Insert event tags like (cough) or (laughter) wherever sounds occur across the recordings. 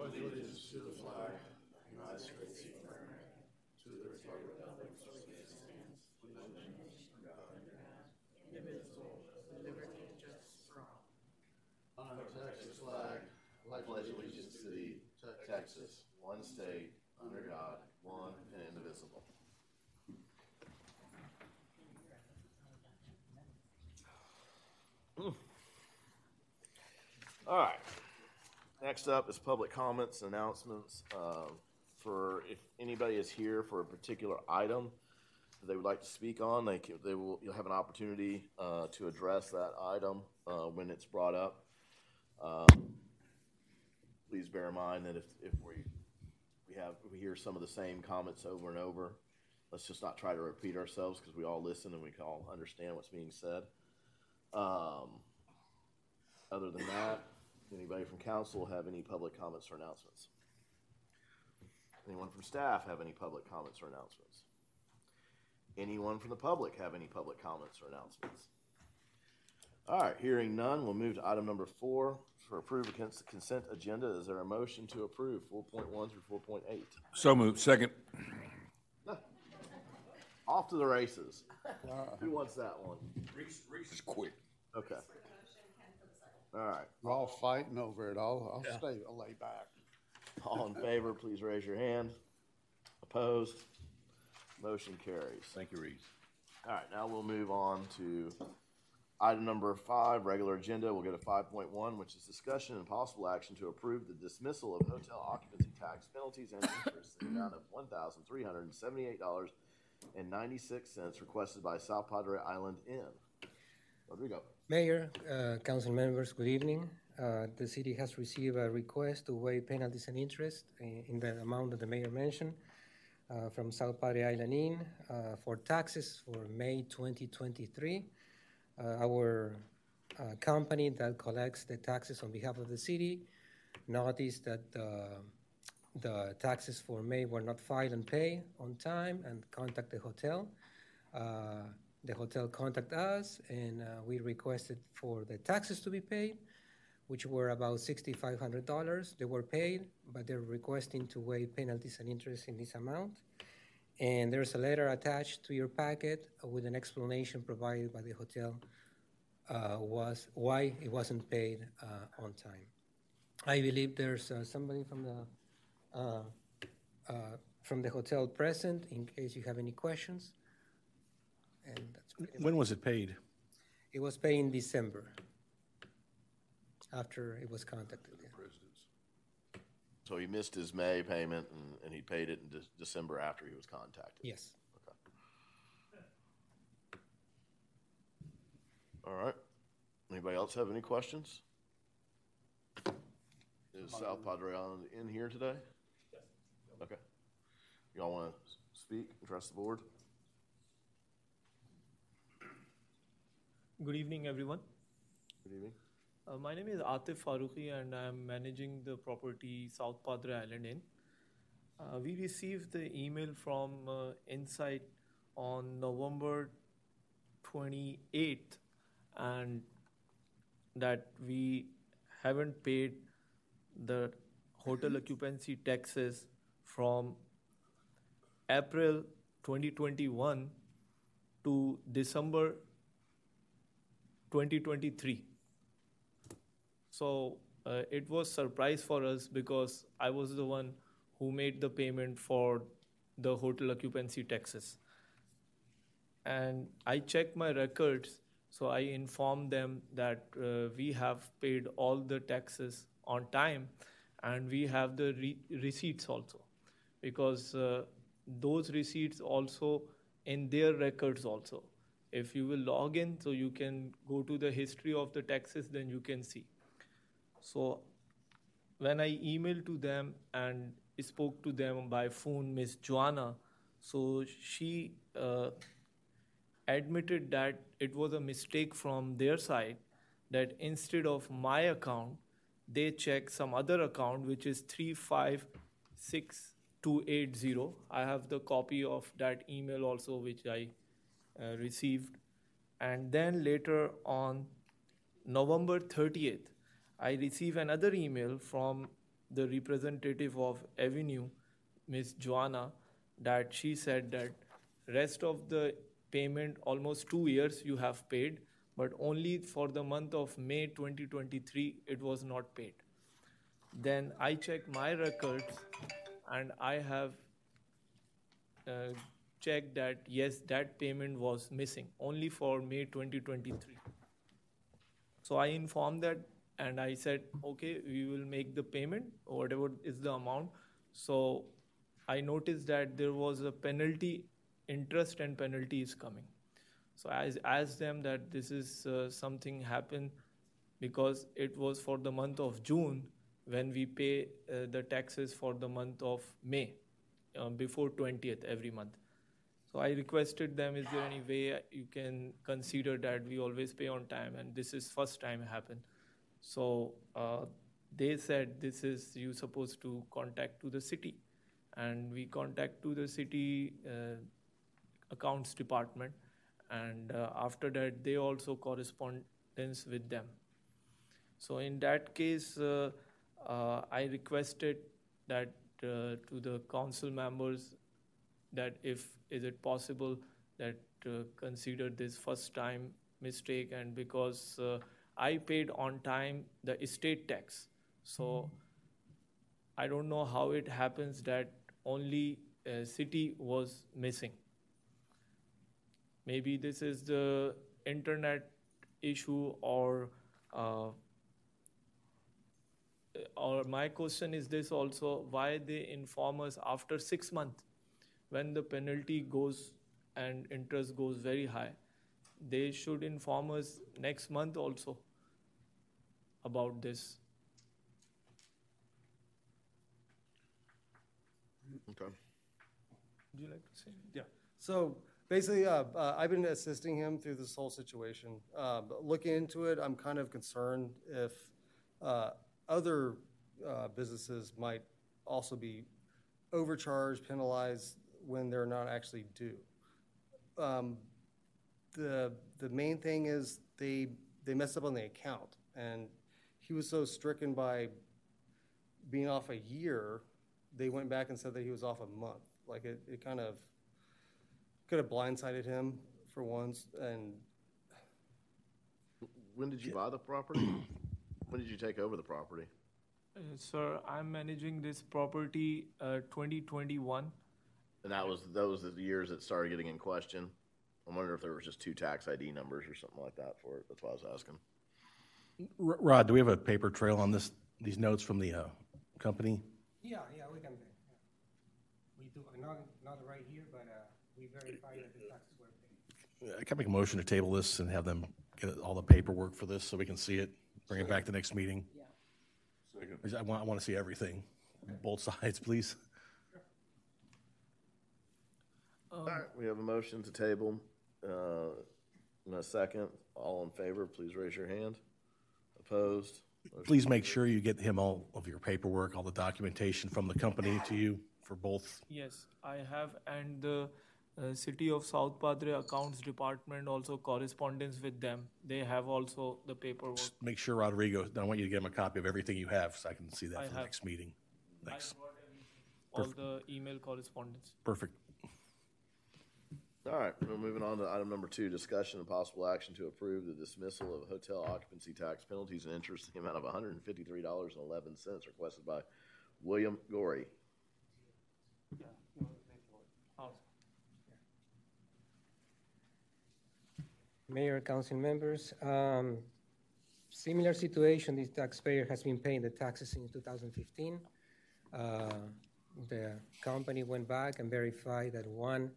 pledge allegiance to the flag of the United States of America, to the republic for which it stands, one nation, under God, indivisible, with liberty and justice for all. Honor the Texas flag, I pledge allegiance to thee, Texas, one state, under God, one and indivisible. All right. Next up is public comments and announcements. Uh, For if anybody is here for a particular item that they would like to speak on, they can, they will, you'll have an opportunity uh, to address that item uh, when it's brought up. Um, Please bear in mind that if, if we, we have, we hear some of the same comments over and over, let's just not try to repeat ourselves because we all listen and we can all understand what's being said. Um, Other than that, anybody from council have any public comments or announcements? Anyone from staff have any public comments or announcements? Anyone from the public have any public comments or announcements? All right, hearing none, we'll move to item number four for approve against the consent agenda. Is there a motion to approve four point one through four point eight? So moved. Second. Off to the races. (laughs) Who wants that one? Reese, Reese is quick. Okay. All right, We're all fighting over it. I'll, I'll stay, I'll lay back. all in favor, please raise your hand. Opposed? Motion carries. Thank you, Reese. All right, now we'll move on to item number five, regular agenda. We'll go to five point one, which is discussion and possible action to approve the dismissal of hotel occupancy tax penalties and interest in the amount of one thousand three hundred and seventy-eight dollars and ninety-six cents requested by South Padre Island Inn. Rodrigo. Mayor, uh, council members, good evening. Uh, The city has received a request to waive penalties and interest i- in the amount that the mayor mentioned uh, from South Padre Island Inn uh, for taxes for May 2023. Uh, Our uh, company that collects the taxes on behalf of the city noticed that the taxes for May were not filed and paid on time and contact the hotel. The hotel contacted us and uh, we requested for the taxes to be paid, which were about $6,500. They were paid, but they're requesting to waive penalties and interest in this amount. And there's a letter attached to your packet with an explanation provided by the hotel uh, was why it wasn't paid uh, on time. I believe there's uh, somebody from the uh, uh, from the hotel present in case you have any questions. And that's pretty much. When was it paid? It was paid in December after it was contacted. yeah. So he missed his May payment and, and he paid it in De- December after he was contacted. Yes. All right. Anybody else have any questions? Is South Padre Island in here today? Yes. Okay. Y'all want to speak, address the board? Good evening, everyone. Good evening. Uh, my name is Atif Farooqi, and I'm managing the property South Padre Island Inn. Uh, we received the email from uh, Insight on November 28th, and that we haven't paid the hotel (laughs) occupancy taxes from April 2021 to December 2023 so uh, it was surprise for us because i was the one who made the payment for the hotel occupancy taxes. And i checked my records so i informed them that uh, we have paid all the taxes on time and we have the re- receipts also. Because uh, those receipts also in their records also if you will log in so you can go to the history of the taxes then you can see. So when i emailed to them and spoke to them by phone miss joanna so she uh, admitted that it was a mistake from their side that instead of my account they checked some other account which is 356280 i have the copy of that email also which i uh, received. And then later on November 30th, I received another email from the representative of Avenu, Miss Joanna, that she said that rest of the payment, almost two years you have paid, but only for the month of May 2023 it was not paid. Then I check my records, and I have uh, checked that yes, that payment was missing only for May 2023. So I informed that and I said, okay, we will make the payment, whatever is the amount. So I noticed that there was a penalty, interest and penalty is coming. So I asked them that this is uh, something happened because it was for the month of June when we pay uh, the taxes for the month of May uh, before 20th every month. So I requested them, is there any way you can consider that we always pay on time and this is first time happened. So uh, they said this is you supposed to contact to the city, and we contact to the city uh, accounts department, and uh, after that they also correspondence with them. So in that case, uh, uh, I requested that uh, to the council members that if is it possible that uh, consider this first time mistake and because uh, I paid on time the estate tax. So I don't know how it happens that only uh, city was missing. Maybe this is the internet issue or uh, or my question is this also why they inform us after six months when the penalty goes and interest goes very high they should inform us next month also about this. Okay. Would you like to say? Yeah. So basically, uh, uh, I've been assisting him through this whole situation. Uh, but looking into it, I'm kind of concerned if uh, other uh, businesses might also be overcharged, penalized when they're not actually due. Um, the the main thing is they they messed up on the account, and he was so stricken by being off a year, they went back and said that he was off a month. Like it, it kind of could have blindsided him for once, and When did you buy the property? when did you take over the property? Uh, sir, I'm managing this property uh, 2021. And that was those are the years that started getting in question. I wonder if there was just two tax ID numbers or something like that for it. That's why I was asking. R- Rod, do we have a paper trail on this, these notes from the uh, company? Yeah, yeah, we can, we do, not, not right here, but uh, we verify that the taxes were paid. I can make a motion to table this and have them get all the paperwork for this so we can see it, bring it back to the next meeting. Second. I want, I want to see everything, both (laughs) sides, please. All right, we have a motion to table. Uh, in a second, all in favor, please raise your hand. Opposed? Motion Please make sure you get him all of your paperwork, all the documentation from the company to you for both. Yes, I have, and the uh, City of South Padre Accounts Department also correspondence with them. They have also the paperwork. Make sure Rodrigo, I want you to get him a copy of everything you have so I can see I that for the have. next meeting. Thanks. All the email correspondence. Perfect. All right, we're moving on to item number two, discussion and possible action to approve the dismissal of hotel occupancy tax penalties and interest in the amount of hundred and fifty-three dollars and eleven cents requested by William Gorey. Mayor, council members, um, similar situation, this taxpayer has been paying the taxes since 2015. Uh, The company went back and verified that one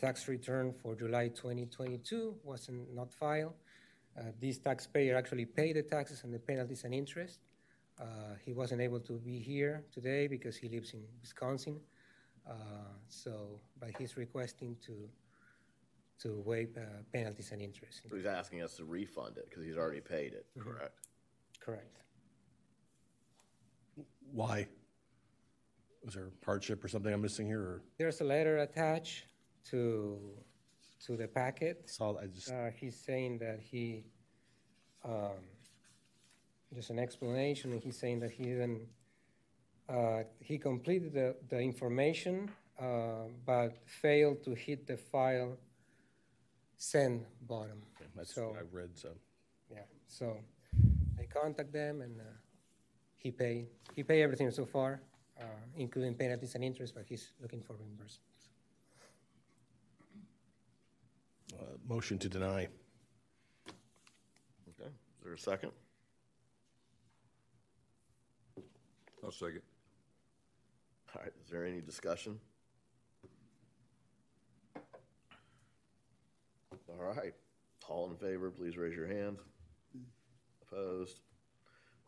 tax return for July 2022 wasn't not filed. Uh, This taxpayer actually paid the taxes and the penalties and interest. Uh, He wasn't able to be here today because he lives in Wisconsin. Uh, So, but he's requesting to to waive uh, penalties and interest. So he's asking us to refund it because he's already paid it, correct? Correct. Why? Was there hardship or something I'm missing here, or There's a letter attached to, to the packet. saw, I just, Uh, He's saying that he, um, there's an explanation, and he's saying that he didn't Uh, he completed the, the information, uh, but failed to hit the file send button. That's So- what I read, so. Yeah, so I contact them and uh, he pay, he pay everything so far, uh, including penalties and interest, but he's looking for reimbursement. Uh, Motion to deny. Okay, is there a second? I'll second. All right, is there any discussion? All right, all in favor, please raise your hand. Opposed?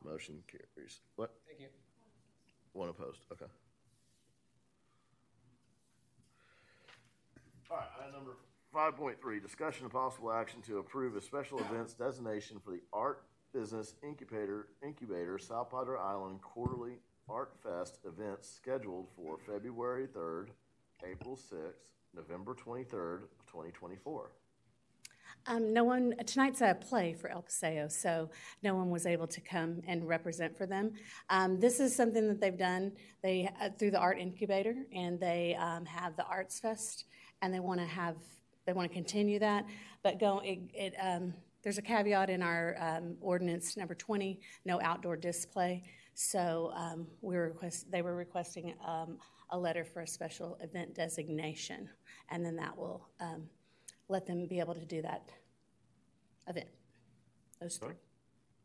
Motion carries. What? Thank you. One opposed, okay. All right, item number five point three, discussion of possible action to approve a special events designation for the Art Business Incubator, Incubator South Padre Island Quarterly Art Fest events scheduled for February third, April sixth, November twenty-third of twenty twenty-four. Um, no one, tonight's a play for El Paseo, so no one was able to come and represent for them. Um, this is something that they've done they, uh, through the Art Incubator, and they um, have the Arts Fest, and they want to have, they want to continue that. But go, it, it, um, there's a caveat in our um, ordinance number 20, no outdoor display. So um, we were request, they were requesting um, a letter for a special event designation, and then that will um, let them be able to do that event. Those three.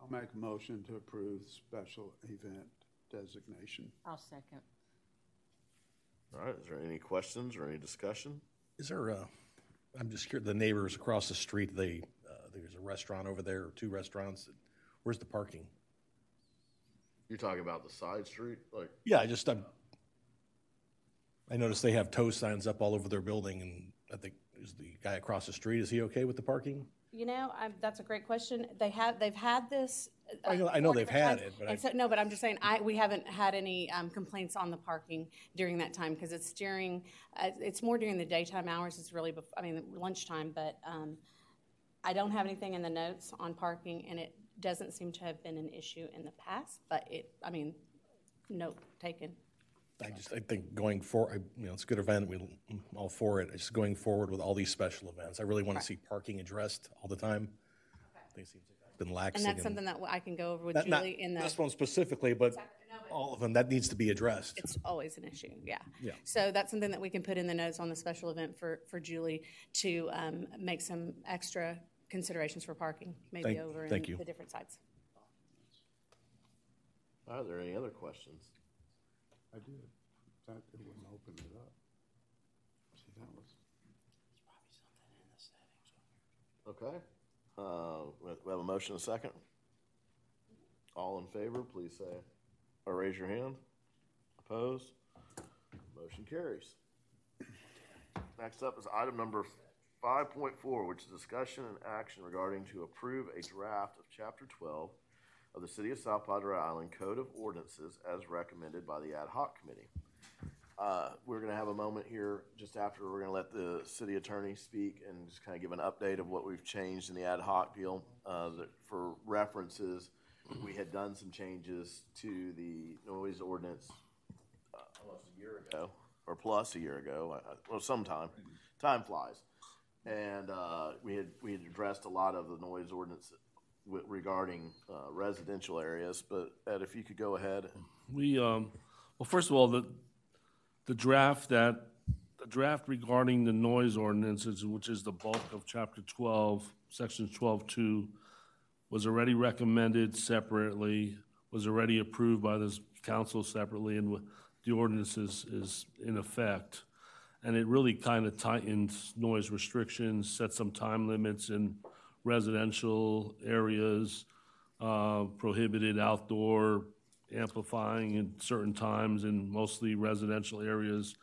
I'll make a motion to approve special event designation. I'll second. All right, is there any questions or any discussion? Is there a, I'm just curious, the neighbors across the street, they, uh, there's a restaurant over there, or two restaurants. Where's the parking? You're talking about the side street, like, Yeah, I just, I'm, I noticed they have tow signs up all over their building, and I think, is the guy across the street, is he okay with the parking? You know, i that's a great question. They have, they've had this. I know- I know they've had times. it, but I- so, no, but I'm just saying, I, we haven't had any um, complaints on the parking during that time, because it's during, uh, it's more during the daytime hours, it's really, I mean, lunchtime, but um, I don't have anything in the notes on parking, and it doesn't seem to have been an issue in the past, but it, I mean, note taken. I just, I think going for, I- you know, it's a good event, we, I'm all for it, just going forward with all these special events, I really want to see parking addressed all the time. I think it seems like And that's something that I can go over with Not- not Julie in the. This one specifically, but all of them, that needs to be addressed. It's always an issue, yeah. Yeah. So that's something that we can put in the notes on the special event for, for Julie to um, make some extra considerations for parking, maybe Thank- over in thank you. the different sites. are there any other questions? I did. That, it wouldn't open it up. See, that was. Okay. Uh, we have a motion and a second. All in favor, please say, or raise your hand. Opposed? Motion carries. Next up is item number five point four, which is discussion and action regarding to approve a draft of chapter twelve of the City of South Padre Island Code of Ordinances as recommended by the ad hoc committee. Uh, We're going to have a moment here just after, we're going to let the city attorney speak and just kind of give an update of what we've changed in the ad hoc deal. Uh, For references, we had done some changes to the noise ordinance uh, almost a year ago, or plus a year ago, well, sometime. Time flies. And uh, we had, we had addressed a lot of the noise ordinance wi- regarding uh, residential areas. But Ed, if you could go ahead. We, um, well, first of all, the, the draft that, the draft regarding the noise ordinances, which is the bulk of chapter twelve, section twelve-two, was already recommended separately, was already approved by this council separately, and the ordinance is, is in effect. And it really kind of tightens noise restrictions, sets some time limits in residential areas, uh, prohibited outdoor amplifying in certain times in mostly residential areas.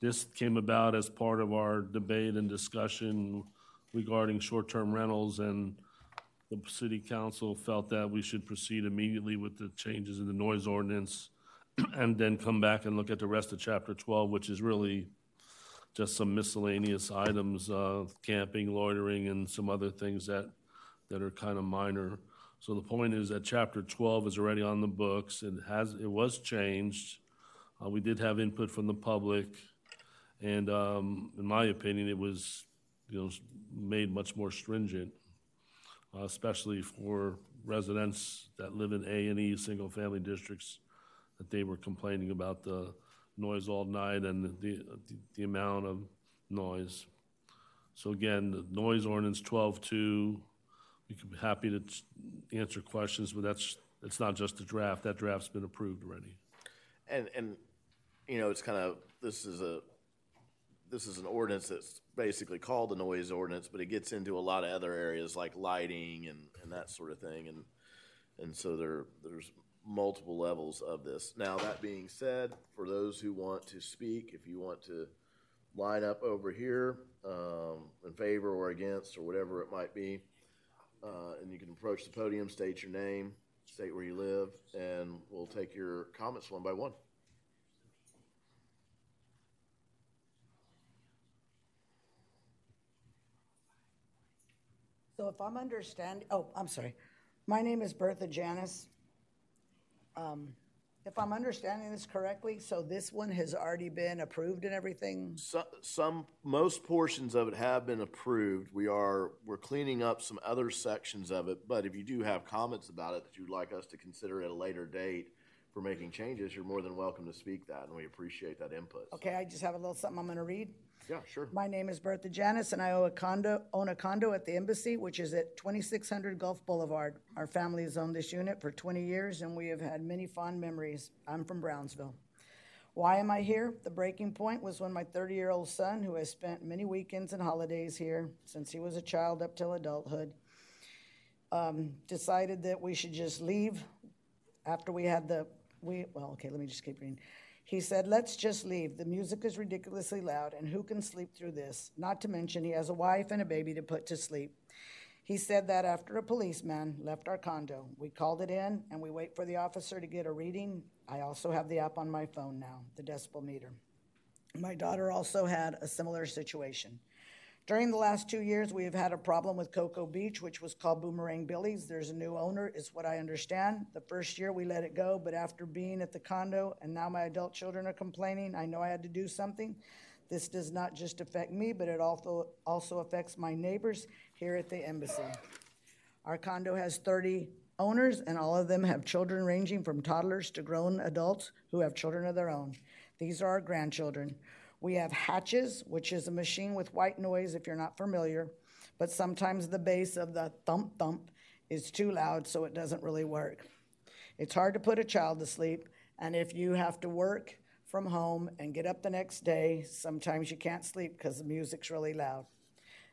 This came about as part of our debate and discussion regarding short-term rentals, and the city council felt that we should proceed immediately with the changes in the noise ordinance (clears throat) and then come back and look at the rest of chapter 12, which is really just some miscellaneous items, uh, camping, loitering, and some other things that, that are kind of minor. So the point is that chapter 12 is already on the books. It has, it was changed. Uh, we did have input from the public, and um, in my opinion, it was, you know, made much more stringent, uh, especially for residents that live in A and E single-family districts, that they were complaining about the noise all night and the, the, the amount of noise. So again, the noise ordinance twelve-two, we could be happy to answer questions, but that's, it's not just a draft. That draft's been approved already. And, and, you know, it's kind of, this is a, this is an ordinance that's basically called the noise ordinance, but it gets into a lot of other areas like lighting and, and that sort of thing. And, and so there, there's multiple levels of this. Now, that being said, for those who want to speak, if you want to line up over here, um, in favor or against or whatever it might be, uh, and you can approach the podium, state your name, state where you live, and we'll take your comments one by one. So if I'm understanding, oh, I'm sorry. My name is Bertha Janis. Um, If I'm understanding this correctly, so this one has already been approved and everything? So, some, most portions of it have been approved. We are, we're cleaning up some other sections of it, but if you do have comments about it that you'd like us to consider at a later date for making changes, you're more than welcome to speak that, and we appreciate that input. Okay, I just have a little something I'm gonna read. Yeah, sure. My name is Bertha Janis, and I own a condo, own a condo at the embassy, which is at 2600 Gulf Boulevard. Our family has owned this unit for 20 years, and we have had many fond memories. I'm from Brownsville. Why am I here? The breaking point was when my 30-year-old son, who has spent many weekends and holidays here since he was a child up till adulthood, um, decided that we should just leave after we had the, we, well, okay, let me just keep reading. He said, let's just leave. The music is ridiculously loud, and who can sleep through this? Not to mention, he has a wife and a baby to put to sleep. He said that after a policeman left our condo. We called it in, and we wait for the officer to get a reading. I also have the app on my phone now, the decibel meter. My daughter also had a similar situation. During the last two years, we have had a problem with Cocoa Beach, which was called Boomerang Billy's. There's a new owner, is what I understand. The first year we let it go, but after being at the condo and now my adult children are complaining, I know I had to do something. This does not just affect me, but it also, also affects my neighbors here at the embassy. Our condo has 30 owners, and all of them have children ranging from toddlers to grown adults who have children of their own. These are our grandchildren. We have hatches, which is a machine with white noise if you're not familiar, but sometimes the bass of the thump thump is too loud, so it doesn't really work. It's hard to put a child to sleep, and if you have to work from home and get up the next day, sometimes you can't sleep because the music's really loud.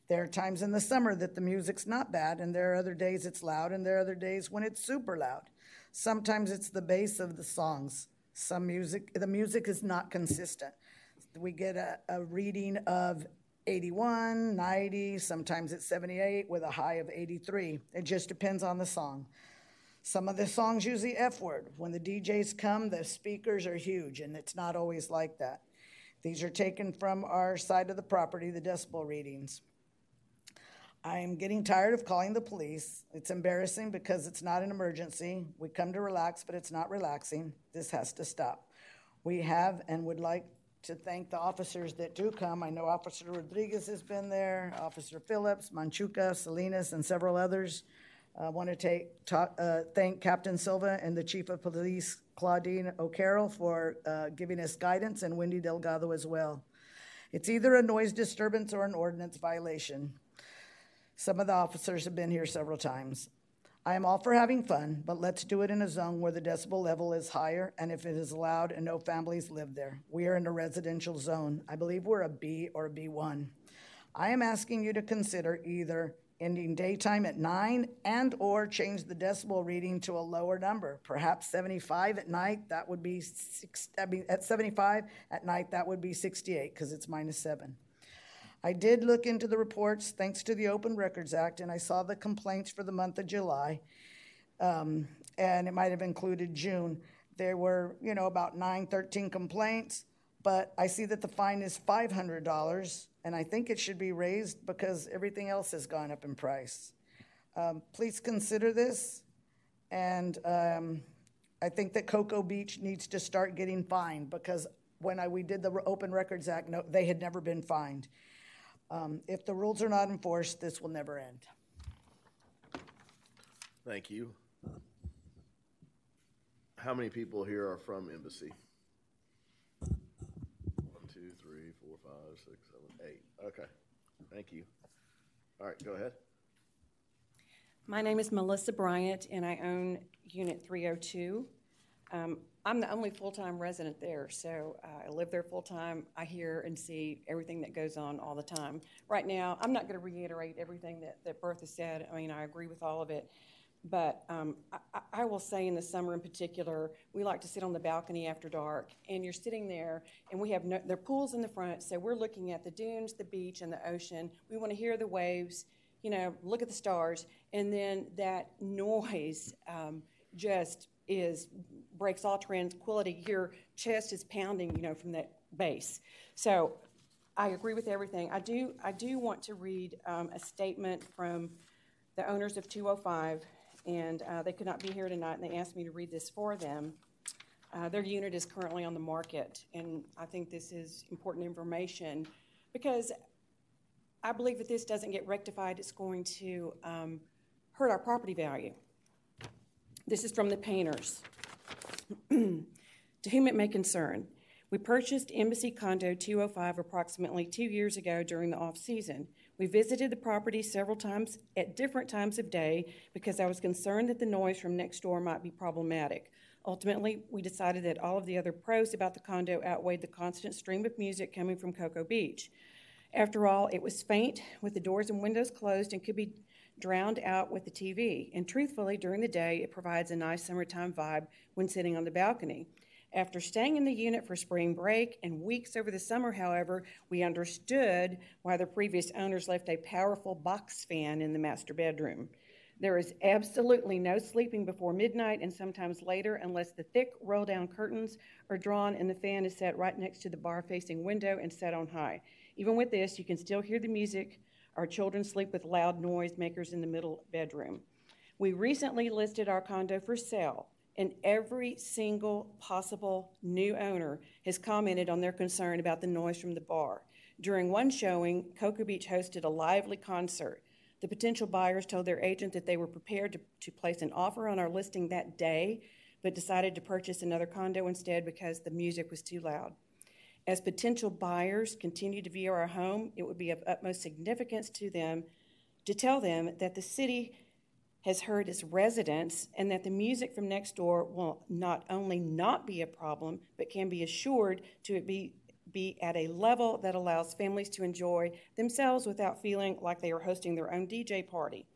There are times in the summer that the music's not bad, and there are other days it's loud, and there are other days when it's super loud. Sometimes it's the bass of the songs. Some music, the music is not consistent. We get a, a reading of 81, 90, sometimes it's 78 with a high of 83. It just depends on the song. Some of the songs use the F word. When the DJs come, the speakers are huge, and it's not always like that. These are taken from our side of the property, the decibel readings. I am getting tired of calling the police. It's embarrassing because it's not an emergency. We come to relax, but it's not relaxing. This has to stop. We have and would like to thank the officers that do come. I know Officer Rodriguez has been there, Officer Phillips, Manchuca, Salinas, and several others. I want to take, ta- uh, thank Captain Silva and the Chief of Police, Claudine O'Carroll, for uh, giving us guidance, and Wendy Delgado as well. It's either a noise disturbance or an ordinance violation. Some of the officers have been here several times. I am all for having fun, but let's do it in a zone where the decibel level is higher and if it is allowed and no families live there. We are in a residential zone. I believe we're a B or a B1. I am asking you to consider either ending daytime at 9 and or change the decibel reading to a lower number, perhaps 75 at night, that would be six, I mean at 75 at night that would be 68 because it's minus 7. I did look into the reports thanks to the Open Records Act, and I saw the complaints for the month of July, um, and it might have included June. There were, you know, about nine, 13 complaints, but I see that the fine is $500, and I think it should be raised because everything else has gone up in price. Um, please consider this, and um, I think that Cocoa Beach needs to start getting fined because when I, we did the Open Records Act, no, they had never been fined. Um, if the rules are not enforced, this will never end. Thank you. How many people here are from Embassy? One, two, three, four, five, six, seven, eight. Okay, thank you. All right, go ahead. My name is Melissa Bryant, and I own Unit 302. Um, I'm the only full-time resident there, so uh, I live there full-time. I hear and see everything that goes on all the time. Right now, I'm not going to reiterate everything that, that Bertha said. I mean, I agree with all of it. But um, I, I- I will say in the summer in particular, we like to sit on the balcony after dark, and you're sitting there, and we have no, there pools in the front, so we're looking at the dunes, the beach, and the ocean. We want to hear the waves, you know, look at the stars, and then that (laughs) noise um, just is breaks all tranquility. Your chest is pounding, you know, from that base. So I agree with everything. I do. I do want to read um, a statement from the owners of 205, and uh, they could not be here tonight, and they asked me to read this for them. Uh, their unit is currently on the market, and I think this is important information because I believe if this doesn't get rectified, it's going to um, hurt our property value. This is from the painters. (clears throat) to whom it may concern, we purchased Embassy Condo 205 approximately two years ago during the off season. We visited the property several times at different times of day because I was concerned that the noise from next door might be problematic. Ultimately, we decided that all of the other pros about the condo outweighed the constant stream of music coming from Cocoa Beach. After all, it was faint, with the doors and windows closed, and could be drowned out with the TV. And truthfully, during the day, it provides a nice summertime vibe when sitting on the balcony. After staying in the unit for spring break and weeks over the summer, however, we understood why the previous owners left a powerful box fan in the master bedroom. There is absolutely no sleeping before midnight and sometimes later unless the thick roll down curtains are drawn and the fan is set right next to the bar facing window and set on high. Even with this, you can still hear the music. Our children sleep with loud noise makers in the middle bedroom. We recently listed our condo for sale, and every single possible new owner has commented on their concern about the noise from the bar. During one showing, Cocoa Beach hosted a lively concert. The potential buyers told their agent that they were prepared to, to place an offer on our listing that day, but decided to purchase another condo instead because the music was too loud. As potential buyers continue to view our home, it would be of utmost significance to them to tell them that the city has heard its residents and that the music from next door will not only not be a problem, but can be assured to be be at a level that allows families to enjoy themselves without feeling like they are hosting their own DJ party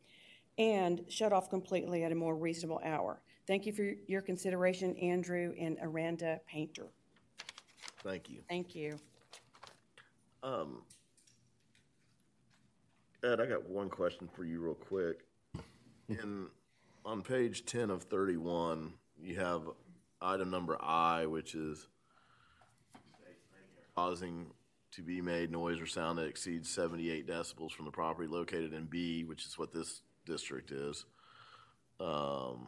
and shut off completely at a more reasonable hour. Thank you for your consideration, Andrew and Aranda Painter. Thank you. Thank you. Um, Ed, I got one question for you real quick. In, on page ten of thirty-one, you have item number I, which is causing to be made noise or sound that exceeds seventy-eight decibels from the property located in B, which is what this district is. Um,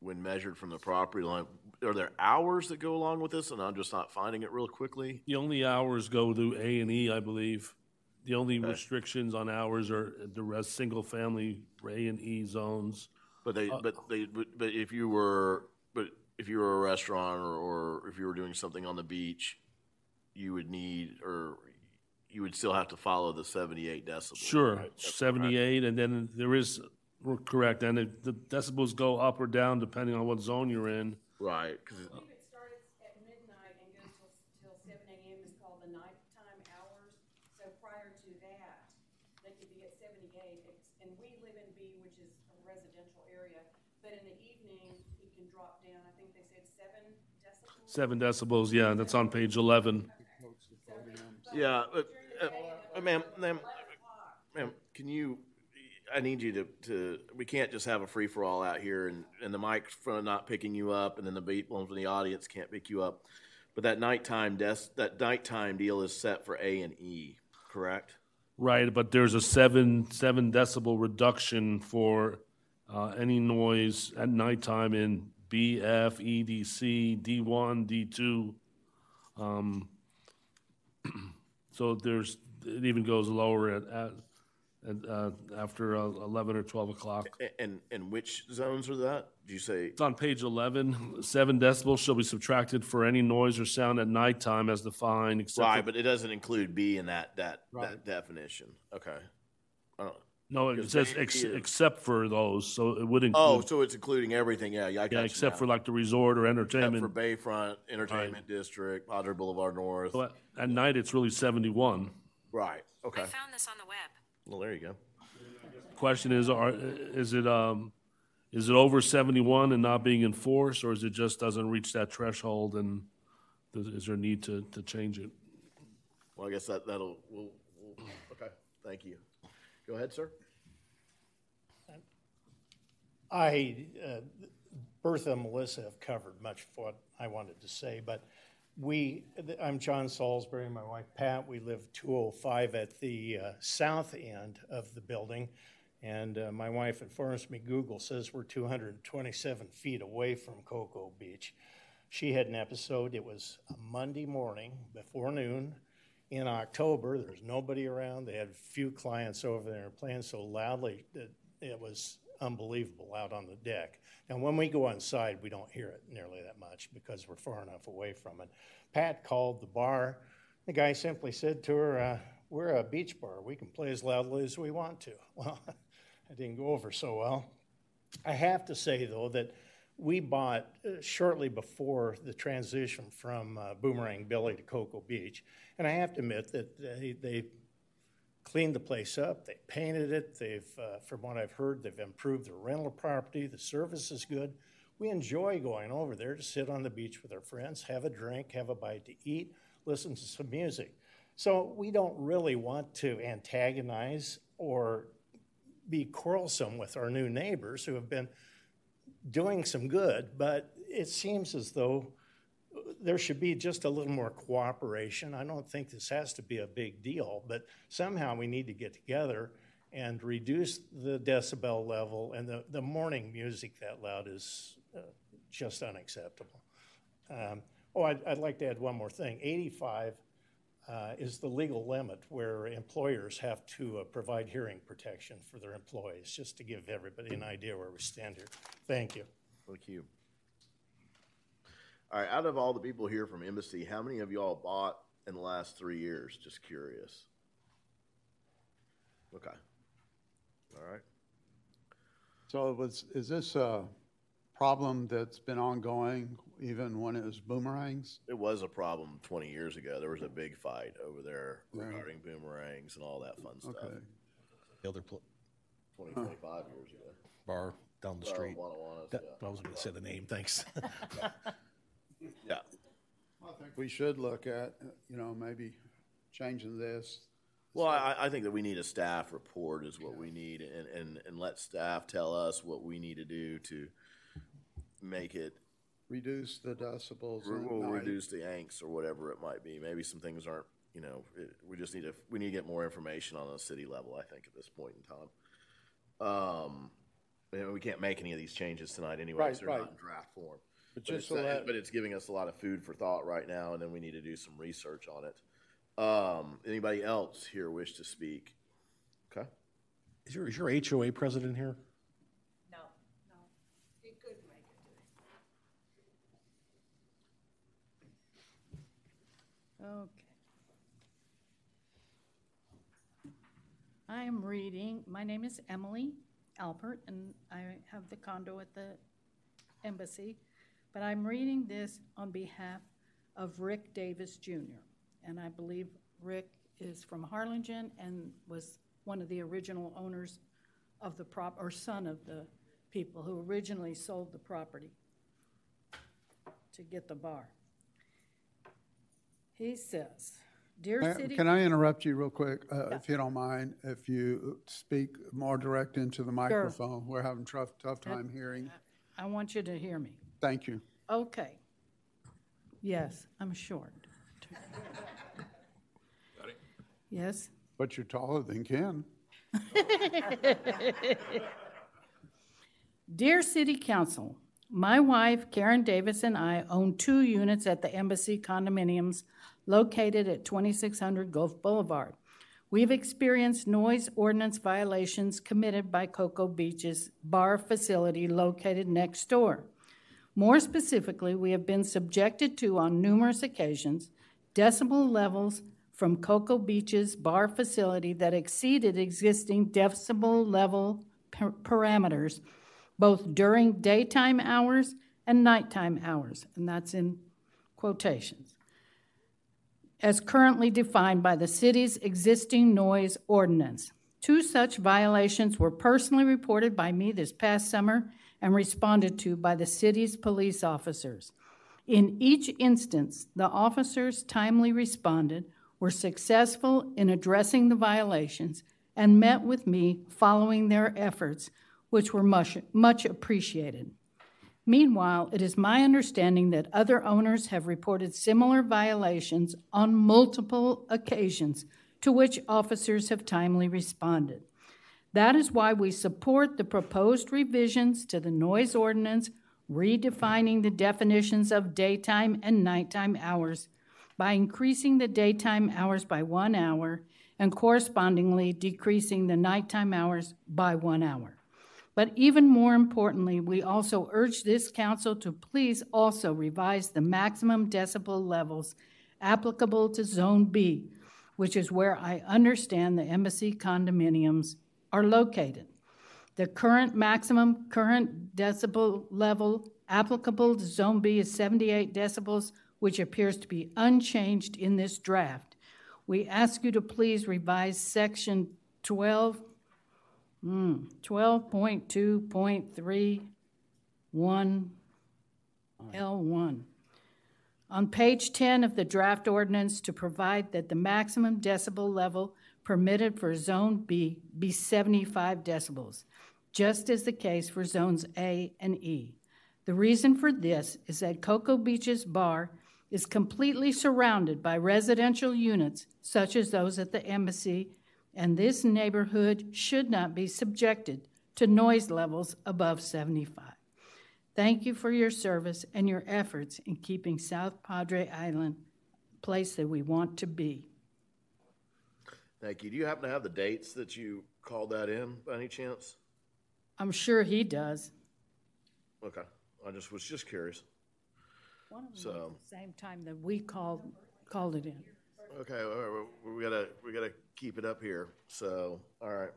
when measured from the property line, are there hours that go along with this? And I'm just not finding it real quickly. The only hours go to A and E, I believe. The only restrictions on hours are the rest, single-family A and E zones. But they, uh, but they, but but if you were, but if you were a restaurant or, or if you were doing something on the beach, you would need, or you would still have to follow the seventy-eight decibels. Sure, right? That's seventy-eight, and then there is, we're correct, and the- the decibels go up or down depending on what zone you're in. Right, because If it starts at midnight and goes till, till seven AM is called the nighttime hours. So prior to that, they could be at seventy-eight, It's- and we live in B, which is a residential area. But in the evening, it can drop down, I think they said seven decibels. Seven decibels, yeah, that's on page eleven. yeah, but, uh, uh, ma'am, ma'am, ma'am, can you? I need you to, to. We can't just have a free for all out here, and and the microphone not picking you up, and then the beat ones from the audience can't pick you up. But that nighttime desk, that nighttime deal is set for A and E, correct? Right, but there's a seven, seven decibel reduction for, uh, any noise at nighttime in B, F, E, D, C, D one, D two. Um, (clears throat) so there's, it even goes lower at, at, at, uh, after uh, eleven or twelve o'clock. A- And, and which zones are that? Did you say, It's on page 11. Seven decibels shall be subtracted for any noise or sound at nighttime as defined, except right, for, but it doesn't include B in that, that, that definition. Okay. I don't- no, it because says they- ex- except for those. So it would Oh, include, so it's including everything, yeah, yeah, I got yeah, except now. for like the resort or Except for entertainment. Bayfront Entertainment District, Padre Boulevard North. So at- At night, it's really 71. Right, okay. I found this on the web. Well, there you go. The question is, are, is it, um, is it over 71 and not being enforced, or is it just doesn't reach that threshold and th- is there a need to, to change it? Well, I guess that, that'll, we'll, we'll, okay, thank you. Go ahead, sir. I, uh, Bertha and Melissa have covered much of what I wanted to say, but we, I'm John Salisbury, and my wife Pat. We live 205 at the uh, south end of the building. And uh, my wife informs me Google says we're 227 feet away from Cocoa Beach. She had an episode, it was a Monday morning before noon in October. There was nobody around. They had a few clients over there playing so loudly that it was unbelievable out on the deck. Now, when we go inside, we don't hear it nearly that much because we're far enough away from it. Pat called the bar. The guy simply said to her, uh, We're a beach bar. We can play as loudly as we want to. (laughs) Well, (laughs) that didn't go over so well. I have to say, though, that we bought uh, shortly before the transition from uh, Boomerang Billy to Cocoa Beach. And I have to admit that they, they cleaned the place up, they painted it, they've, uh, from what I've heard, they've improved the rental property, the service is good. We enjoy going over there to sit on the beach with our friends, have a drink, have a bite to eat, listen to some music. So we don't really want to antagonize or be quarrelsome with our new neighbors who have been doing some good, but it seems as though there should be just a little more cooperation. I don't think this has to be a big deal, but somehow we need to get together and reduce the decibel level. And the, the morning music that loud is uh, just unacceptable. Um, oh, I'd, I'd like to add one more thing 85 uh, is the legal limit where employers have to uh, provide hearing protection for their employees, just to give everybody an idea where we stand here. Thank you. Thank you. All right, out of all the people here from Embassy, how many of y'all bought in the last three years? Just curious. Okay. All right. So it was, is this a problem that's been ongoing even when it was boomerangs? It was a problem 20 years ago. There was a big fight over there Yeah. regarding boomerangs and all that fun stuff. Okay. The other pl- 20, 25 years ago. bar down the Well, street. Wanna Wanna's, That- yeah. I was going to say the name, thanks. (laughs) Yeah. I think we should look at, you know, maybe changing this. Well, I, I think that we need a staff report is what we need and, and, and let staff tell us what we need to do to make it, Reduce the decibels we'll at we'll night. reduce the angst or whatever it might be. Maybe some things aren't, you know, it, we just need to, we need to get more information on a city level, I think, at this point in time. Um, and we can't make any of these changes tonight anyway, Right, they're not right. in draft form. But But just it's, so that- but it's giving us a lot of food for thought right now, and then we need to do some research on it. Um, anybody else here wish to speak? Okay. Is your, is your HOA president here? No, no. He couldn't make it today. Okay. I am reading, my name is Emily Alpert, and I have the condo at the embassy, but I'm reading this on behalf of Rick Davis Jr. And I believe Rick is from Harlingen and was one of the original owners of the prop, or son of the people who originally sold the property to get the bar. He says, Dear City. Can I interrupt you real quick, uh, if you don't mind? If you speak more direct into the microphone, we're having tough, tough time hearing. I want you to hear me. Thank you. Okay. Yes, I'm short. Yes? But you're taller than Ken. (laughs) Dear City Council, My wife, Karen Davis, and I own two units at the Embassy condominiums located at 2600 Gulf Boulevard. We've experienced noise ordinance violations committed by Cocoa Beach's bar facility located next door. More specifically, we have been subjected to, on numerous occasions, decibel levels from Cocoa Beach's bar facility that exceeded existing decibel level par- parameters both during daytime hours and nighttime hours, and that's in quotations, as currently defined by the city's existing noise ordinance. Two such violations were personally reported by me this past summer and responded to by the city's police officers. In each instance, the officers timely responded, were successful in addressing the violations, and met with me following their efforts, which were much, much appreciated. Meanwhile, it is my understanding that other owners have reported similar violations on multiple occasions to which officers have timely responded. That is why we support the proposed revisions to the noise ordinance, redefining the definitions of daytime and nighttime hours by increasing the daytime hours by one hour and correspondingly decreasing the nighttime hours by one hour. But even more importantly, we also urge this council to please also revise the maximum decibel levels applicable to Zone B, which is where I understand the embassy condominiums are located. The current maximum current decibel level applicable to Zone B is 78 decibels, which appears to be unchanged in this draft. We ask you to please revise section 12 Mm, 12.2.31 L1. On page 10 of the draft ordinance to provide that the maximum decibel level permitted for Zone B be 75 decibels, just as the case for Zones A and E. The reason for this is that Cocoa Beach's bar is completely surrounded by residential units, such as those at the embassy and this neighborhood should not be subjected to noise levels above 75. Thank you for your service and your efforts in keeping South Padre Island a place that we want to be. Thank you. Do you happen to have the dates that you called that in by any chance? I'm sure he does. Okay. I just was just curious. One of them So- at the same time that we called, called it in. Okay, all right, we we gotta, we gotta keep it up here. So, all right.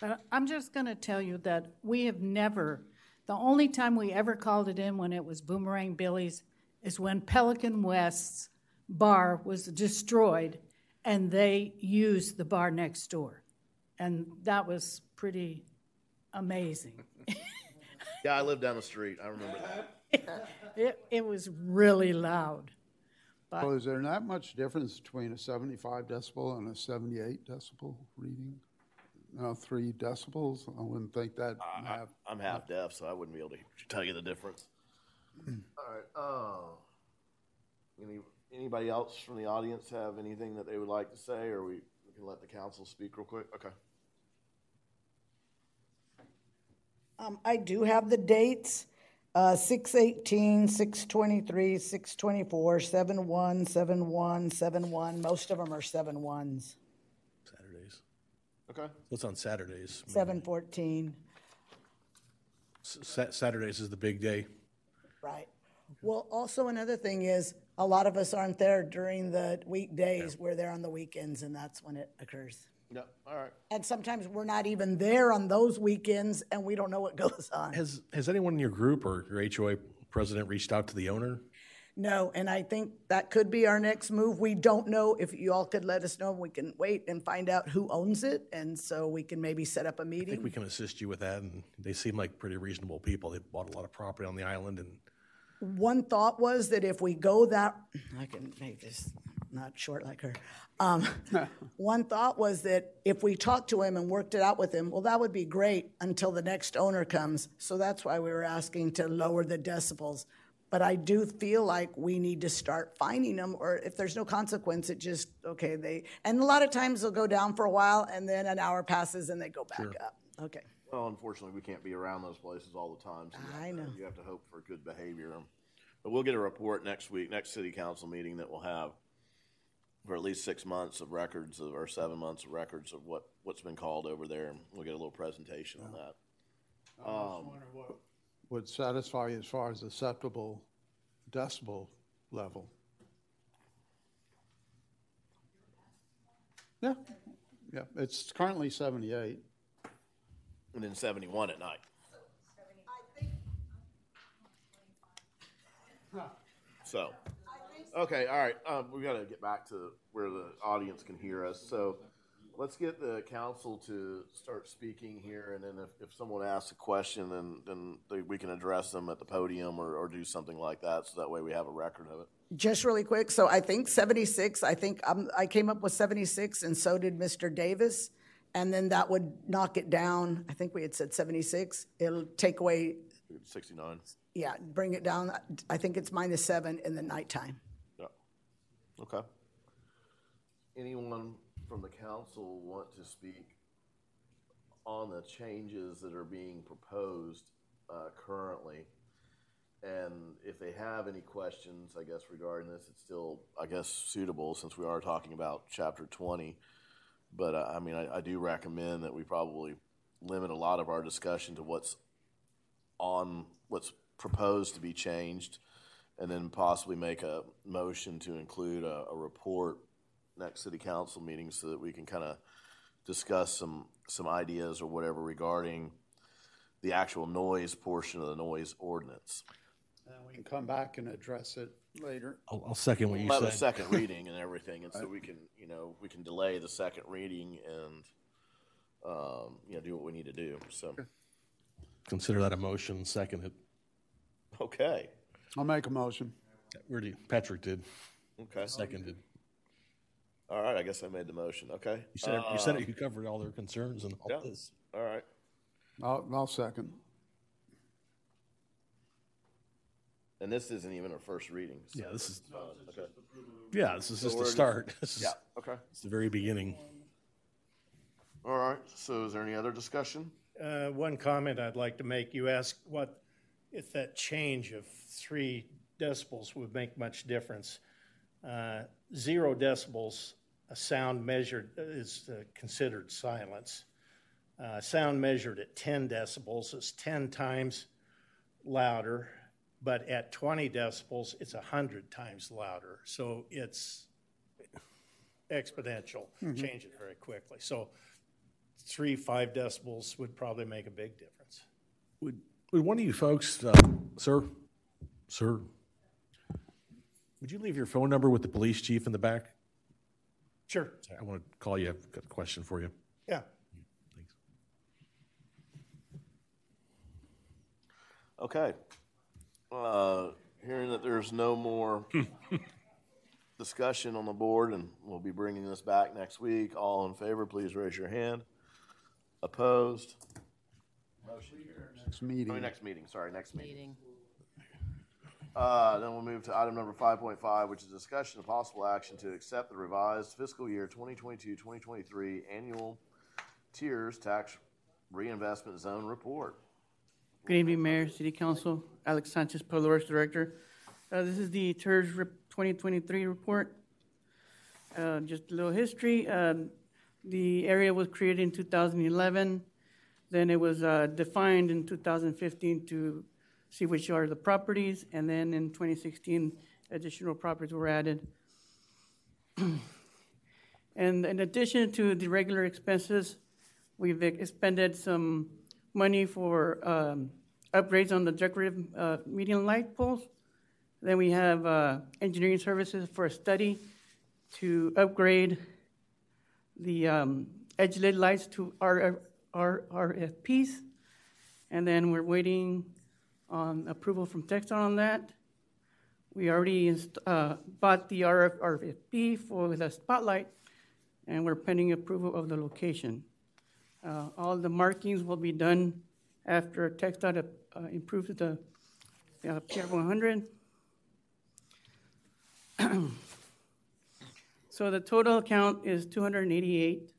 But I'm just going to tell you that we have never, the only time we ever called it in when it was Boomerang Billy's is when Pelican West's bar was destroyed and they used the bar next door. And that was pretty amazing. (laughs) Yeah, I live down the street. I remember that. (laughs) It, it was really loud. But So is there not much difference between a 75 decibel and a 78 decibel reading? No, three decibels? I wouldn't think that. have- I'm half deaf, so I wouldn't be able to tell you the difference. All right, uh, any, anybody else from the audience have anything that they would like to say, or we, we can let the council speak real quick? Okay. Um, I do have the dates, uh, six eighteen, six twenty-three, six twenty-four, seven one, seven one, seven one. Most of them are seven ones, Saturdays. Okay. What's on Saturdays? seven fourteen, S- Sa- Saturdays is the big day. right. Well, also another thing is, a lot of us aren't there during the weekdays. We're there on the weekends and that's when it occurs. Yep, all right. And sometimes we're not even there on those weekends and we don't know what goes on. Has, has anyone in your group or your HOA president reached out to the owner? No, and I think that could be our next move. We don't know if you all could let us know. We can wait and find out who owns it, and so we can maybe set up a I think we can assist you with that, and they seem like pretty reasonable people. They bought a lot of property on the island, and One thought was that if we go that, I can make this not short like her. Um, (laughs) one thought was that if we talked to him and worked it out with him, well, that would be great until the next owner comes. So that's why we were asking to lower the decibels. But I do feel like we need to start finding them, or if there's no consequence, it just, okay, they, and a lot of times they'll go down for a while and then an hour passes and they go back up. Okay. Well, unfortunately, we can't be around those places all the time. so you have I to- know. You have to hope for good behavior. But we'll get a report next week, next city council meeting that we'll have for at least six months of records of, or seven months of records of what, what's been called over there. and We'll get a little presentation on that. I was Um, Would satisfy you as far as acceptable decibel level. Yeah, yeah, it's currently seventy-eight. And then seventy-one at night. So, okay, all right, um, we gotta get back to where the audience can hear us, so let's get the council to start speaking here, and then if, if someone asks a question, then, then they- we can address them at the podium or, or do something like that, so that way we have a record of it. Just really quick, so I think 76, I think um, I came up with 76, and so did Mr. Davis. And then that would knock it down, I think we had said 76. It'll take away, Sixty-nine, yeah, bring it down. I think it's minus seven in the nighttime. yeah, okay. Anyone from the council want to speak on the changes that are being proposed uh, currently? And if they have any questions, I guess regarding this, it's still, I guess, suitable since we are talking about chapter twenty. But uh, I mean, I, I do recommend that we probably limit a lot of our discussion to what's on, what's proposed to be changed, and then possibly make a motion to include a, a report next city council meeting so that we can kind of discuss some, some ideas or whatever regarding the actual noise portion of the noise ordinance. And we can come back and address it later. I'll, I'll second what you We'll have a said. second reading and everything, and so we can, you know, we can delay the second reading and, um, you know, do what we need to do, so, Consider that a motion, second it. okay, I'll make a motion. Where do you, Patrick did, okay. seconded. All right, I guess I made the motion, okay. You said, it- you said Uh, it, you covered all their concerns and all Yeah. this. All right, I'll, I'll second. And this isn't even a first reading. so Yeah, this is- uh, Okay, Yeah, this is just we're the just- start. (laughs) This is, yeah, okay. it's the very beginning. All right, so is there any other discussion? Uh, One comment I'd like to make, you asked what, if that change of three decibels would make much difference. Uh, Zero decibels, a sound measured is uh, considered silence. Uh, Sound measured at 10 decibels is 10 times louder, but at 20 decibels, it's 100 times louder. So it's exponential, changes very quickly. So three, five decibels would probably make a big difference. Would, would one of you folks, uh, sir, sir, would you leave your phone number with the police chief in the back? Sure. I want to call you, I've got a question for you. Yeah. Thanks. Okay. Uh, Hearing that there's no more (laughs) discussion on the board, and we'll be bringing this back next week. All in favor, please raise your hand. Opposed? Motion carries. Next I mean, meeting. next meeting, sorry, next meeting. Uh, then we'll move to item number five point five, which is discussion of possible action to accept the revised fiscal year 2022-2023 annual TIRZ tax reinvestment zone report. Good evening, Mayor, City Council, Alex Sanchez, Public Works Director. Uh, This is the TIRZ Rep 2023 report. Uh, Just a little history. um, The area was created in 2011. Then it was uh, defined in 2015 to see which are the properties. And then in 2016, additional properties were added. (clears throat) And in addition to the regular expenses, we've expended some money for um, upgrades on the decorative uh, median light poles. Then we have uh, engineering services for a study to upgrade the um, edge lit lights to RRFBs. And then we're waiting on approval from TxDOT on that. We already inst- uh, bought the RF RRFB for the spotlight, and we're pending approval of the location. Uh, all the markings will be done after TxDOT uh, improves the uh, PR 100. (clears throat) so the total account is 288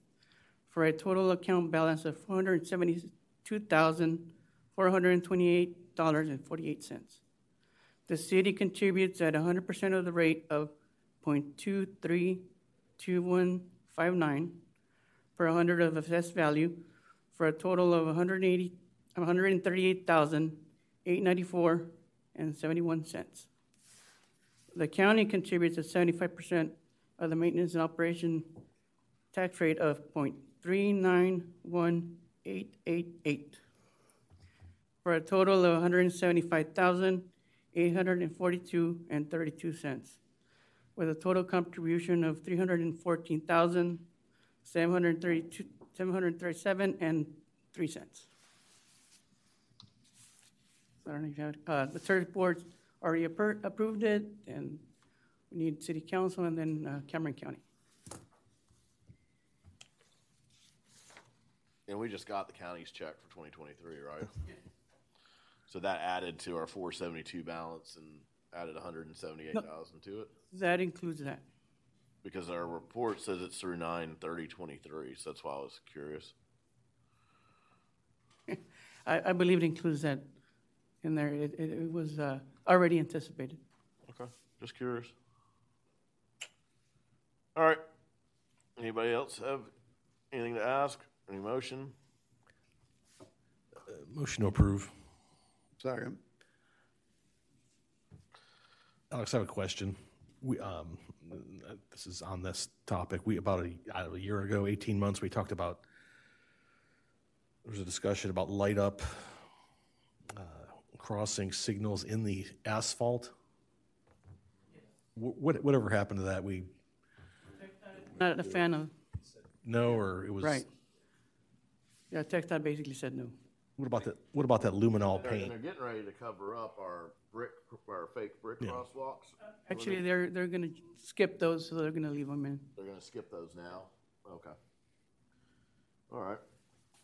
for a total account balance of $472,428.48. The city contributes at 100% of the rate of 0.232159 for 100 of assessed value for a total of 180, 138,894 and 71 cents. The county contributes a 75% of the maintenance and operation tax rate of 0.391888 for a total of 175,842 and 32 cents with a total contribution of 314,000 hundred and fourteen thousand seven hundred and thirty-two, seven hundred and thirty-seven and three cents. I don't know if you have, uh, the third board already appro- approved it, and we need city council and then uh, Cameron County. And we just got the county's check for twenty twenty-three, right? So that added to our four seventy-two balance and added hundred and seventy-eight thousand to it? That includes that. Because our report says it's through nine thirty twenty-three, so that's why I was curious. I, I believe it includes that in there. It, it, it was uh, already anticipated. Okay, just curious. All right. Anybody else have anything to ask? Any motion? Motion to approve. Second. Alex, I have a question. We, um, this is on this topic. We, about a, a year ago, 18 months, we talked about, there was a discussion about light up uh, crossing signals in the asphalt. Wh- What, whatever happened to that? We Not a fan of, No, or it was? right. Yeah, TxDOT basically said no. What about that, what about that luminol They're, paint? they're getting ready to cover up our brick, our fake brick Yeah. crosswalks. Actually, they're, they're gonna skip those, so they're gonna leave them in. They're gonna skip those now? Okay. All right.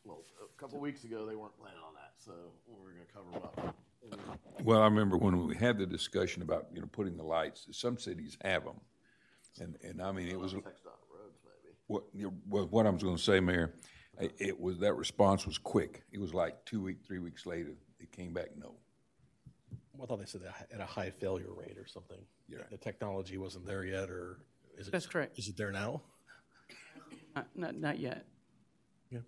Well, a couple weeks ago, they weren't planning on that, so we're gonna cover them up. Well, I remember when we had the discussion about, you know, putting the lights, some cities have them. And, and I mean, it was, roads, maybe. what, well, what I was gonna say, Mayor, it, it was, that response was quick. It was like two week, three weeks later, it came back, no. Well, I thought they said that at a high failure rate or something. Yeah. The technology wasn't there yet, or is it? That's correct. Is it there now? Not, not, not yet. Yeah,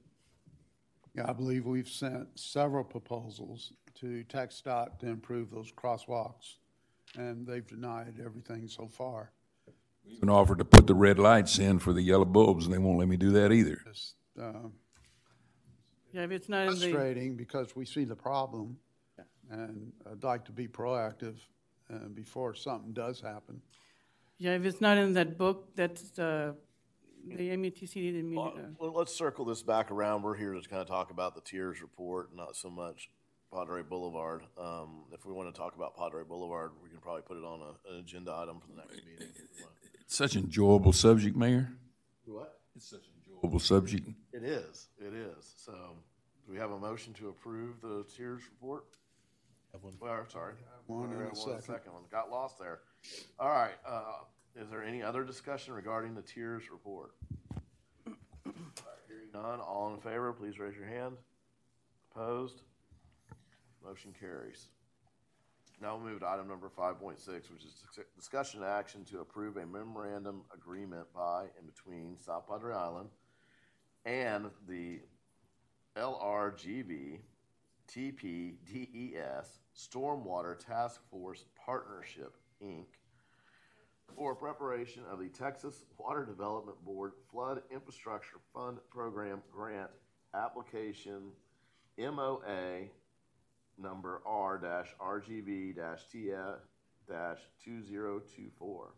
Yeah, I believe we've sent several proposals to TxDOT to improve those crosswalks, and they've denied everything so far. Even offered to put the red lights in for the yellow bulbs, and they won't let me do that either. It's um, Yeah, if it's not in the, frustrating because we see the problem, and I'd like to be proactive uh, before something does happen. yeah, if it's not in that book, that's, uh, the MUTC, the, muni- Well, uh, well, let's circle this back around. We're here to kind of talk about the TIRZ report, not so much Padre Boulevard. Um, if we want to talk about Padre Boulevard, we can probably put it on a, an agenda item for the next meeting. It's such an enjoyable subject, Mayor. What? It's such an enjoyable subject. It is, it is. So, do we have a motion to approve the TIRZ report? Have one. Well, sorry. One and a One second. second one. Got lost there. All right, uh, is there any other discussion regarding the TIRZ report? All right, Hearing none, all in favor, please raise your hand. Opposed? Motion carries. Now we'll move to item number five point six, which is dis- discussion and action to approve a memorandum agreement by and between South Padre Island and the LRGV TPDES Stormwater Task Force Partnership, Inc. for preparation of the Texas Water Development Board Flood Infrastructure Fund Program Grant Application MOA number R RGV T two zero two four.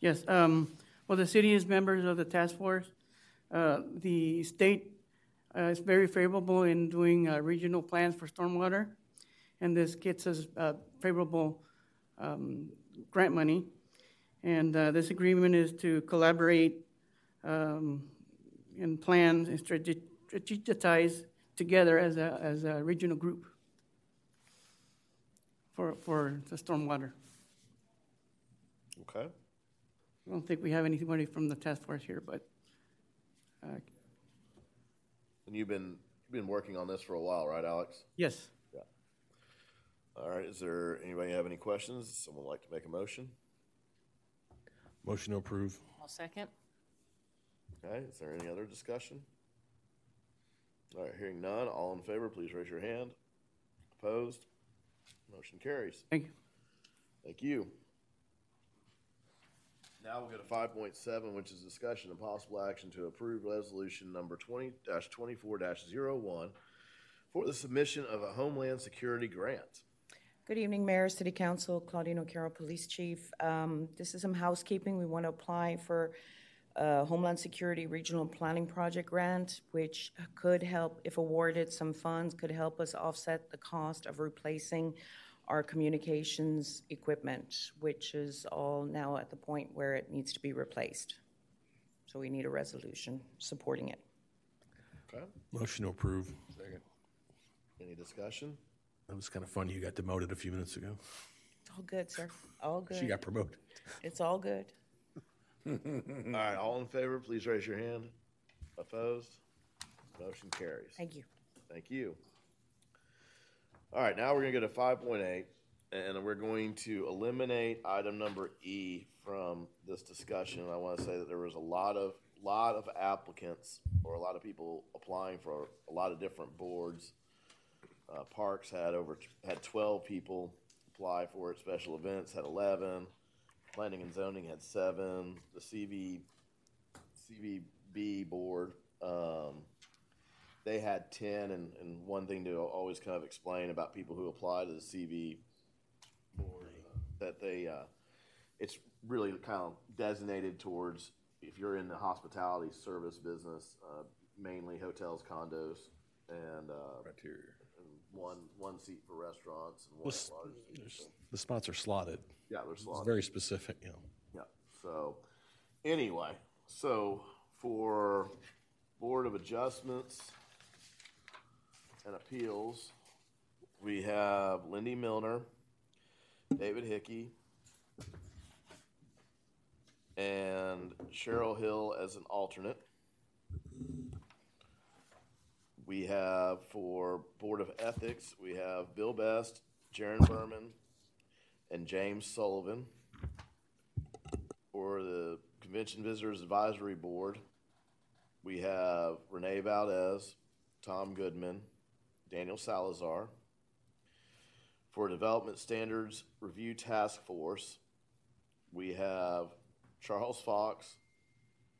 Yes, um, well, the city is members of the task force. Uh, the state, uh, is very favorable in doing, uh, regional plans for stormwater. And this gets us, uh, favorable, um, grant money. And, uh, this agreement is to collaborate, um, and plan and strategize together as a, as a regional group for, for the stormwater. Okay. I don't think we have anybody from the task force here, but uh, And you've been been working on this for a while, right, Alex? Yes. Yeah. All right, is there, anybody have any questions? Someone like to make a motion? Motion to approve. I'll second. Okay, is there any other discussion? All right, hearing none, all in favor, please raise your hand. Opposed? Motion carries. Thank you. Thank you. Now we'll go to five point seven, which is discussion and possible action to approve resolution number twenty twenty-four one for the submission of a Homeland Security grant. Good evening, Mayor, City Council, Claudine O'Carroll, Police Chief. Um, This is some housekeeping. We want to apply for a Homeland Security Regional Planning Project grant, which could help, if awarded, some funds could help us offset the cost of replacing our communications equipment, which is all now at the point where it needs to be replaced. So we need a resolution supporting it. Okay, Motion to approve. Second. any discussion? That was kind of funny. You got demoted a few minutes ago. It's all good, sir. All good. She got promoted. It's all good. (laughs) All right, all in favor, please raise your hand. Opposed? Motion carries. Thank you. Thank you. All right, now we're gonna go to five point eight, and we're going to eliminate item number E from this discussion. I want to say that there was a lot of, lot of applicants, or a lot of people applying for a lot of different boards. Uh, Parks had over, had twelve people apply for it, special events had eleven, planning and zoning had seven, the CV, CVB board, um, they had ten, and, and one thing to always kind of explain about people who apply to the CV board, uh, that they, uh, it's really kind of designated towards, if you're in the hospitality service business, uh, mainly hotels, condos, and, uh, Criteria. one, one seat for restaurants and one Well, s- large seat. The spots are slotted. Yeah, they're It's slotted. very specific, you know. Yeah, so, anyway, so for Board of Adjustments and Appeals, we have Lindy Milner, David Hickey, and Cheryl Hill as an alternate. We have for Board of Ethics, we have Bill Best, Jaron Berman, and James Sullivan. For the Convention Visitors Advisory Board, we have Renee Valdez, Tom Goodman, Daniel Salazar. For Development Standards Review Task Force, we have Charles Fox,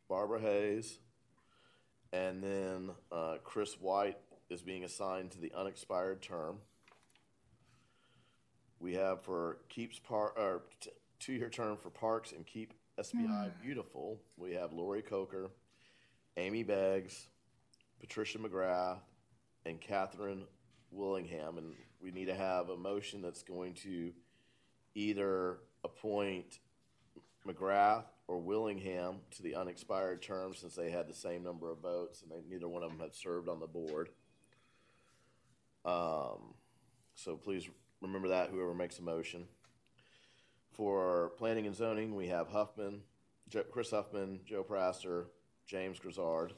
Barbara Hayes, and then uh, Chris White is being assigned to the unexpired term. We have for Keeps Park, or t- two-year term for Parks and Keep SPI Beautiful, we have Lori Coker, Amy Beggs, Patricia McGrath, and Catherine Willingham. And we need to have a motion that's going to either appoint McGrath or Willingham to the unexpired term since they had the same number of votes and they, neither one of them had served on the board. Um, so please remember that, whoever makes a motion. For planning and zoning, we have Huffman, Chris Huffman, Joe Praster, James Grizzard.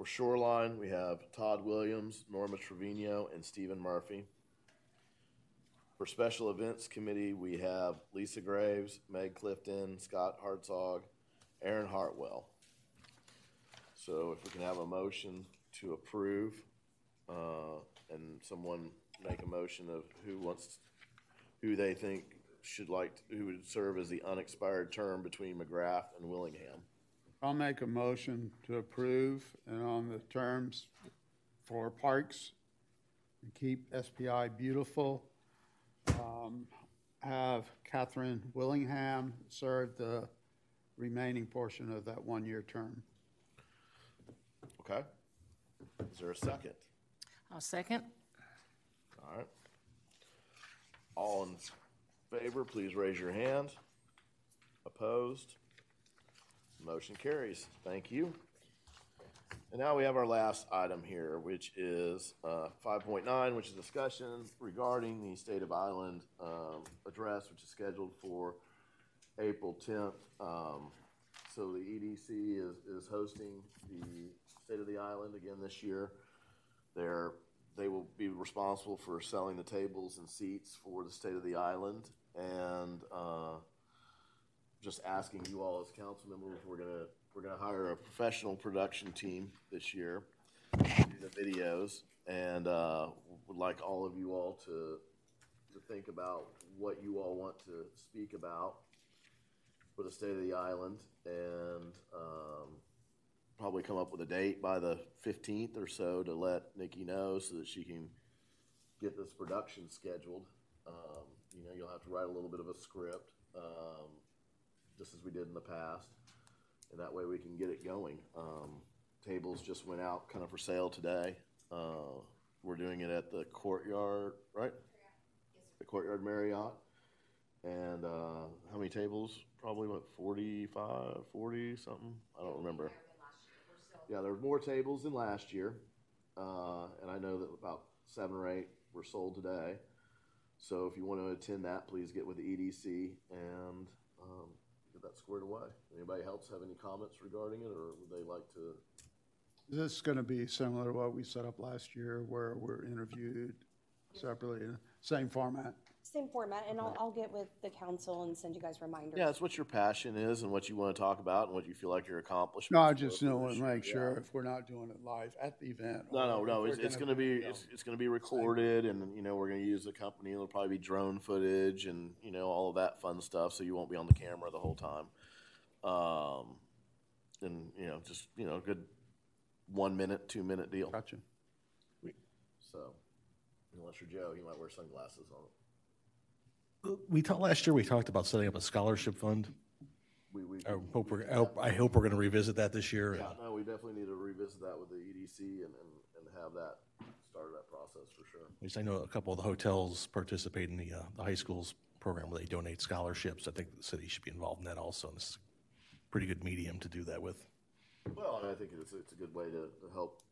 For shoreline, we have Todd Williams, Norma Trevino, and Stephen Murphy. For special events committee, we have Lisa Graves, Meg Clifton, Scott Hartzog, Aaron Hartwell. So if we can have a motion to approve, uh, and someone make a motion of who wants, who they think should like, who would serve as the unexpired term between McGrath and Willingham. I'll make a motion to approve and on the terms for parks, and keep SPI beautiful. um, Have Catherine Willingham serve the remaining portion of that one-year term. Okay? Is there a second? I'll second. All right. All in favor, please raise your hand. Opposed? Motion carries. Thank you. And now we have our last item here, which is uh, 5.9, which is discussion regarding the State of Island um, address, which is scheduled for April 10th. Um, So the EDC is, is hosting the State of the Island again this year. They're, they will be responsible for selling the tables and seats for the State of the Island. And, uh, just asking you all as council members, we're gonna, we're gonna hire a professional production team this year to do the videos. And, uh, would like all of you all to, to think about what you all want to speak about for the state of the island and um, probably come up with a date by the 15th or so to let Nikki know so that she can get this production scheduled. Um, you know, you'll have to write a little bit of a script, um, just as we did in the past, and that way we can get it going. Um, tables just went out kind of for sale today. Uh, we're doing it at the courtyard, right? The courtyard Marriott. And uh, how many tables? Probably what, 45, 40 something? I don't remember. Yeah, there were more tables than last year. Uh, and I know that about seven or eight were sold today. So if you want to attend that, please get with the EDC and um, get that squared away. Anybody else have any comments regarding it, or would they like to? This is going to be similar to what we set up last year where we're interviewed separately, in the same format? Same format, and I'll, I'll get with the council and send you guys reminders. Yeah, it's what your passion is and what you want to talk about and what you feel like your accomplishments. No, I just were for know this and make Yeah. sure if we're not doing it live at the event. No, no, no. It's, it's gonna be, it's, it's gonna be recorded and, you know, we're gonna use the company. It'll probably be drone footage and, you know, all of that fun stuff. So you won't be on the camera the whole time. Um, and, you know, just, you know, a good one minute, two minute deal. Gotcha. So, unless you're Joe, you might wear sunglasses on. We talked, last year, we talked about setting up a scholarship fund. We, we. I hope we're, I hope, I hope we're gonna revisit that this year. Yeah, no, we definitely need to revisit that with the EDC and, and, and have that, start that process for sure. At least I know a couple of the hotels participate in the, uh, the high school's program where they donate scholarships. I think the city should be involved in that also. And this is a pretty good medium to do that with. Well, I think it's, it's a good way to, to help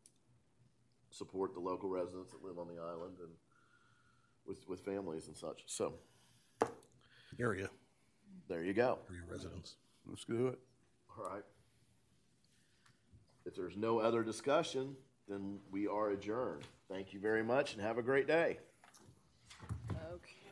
support the local residents that live on the island and with, with families and such. So, area, There you go. For your residents. Let's do it. All right. If there's no other discussion, then we are adjourned. Thank you very much and have a great day. Okay.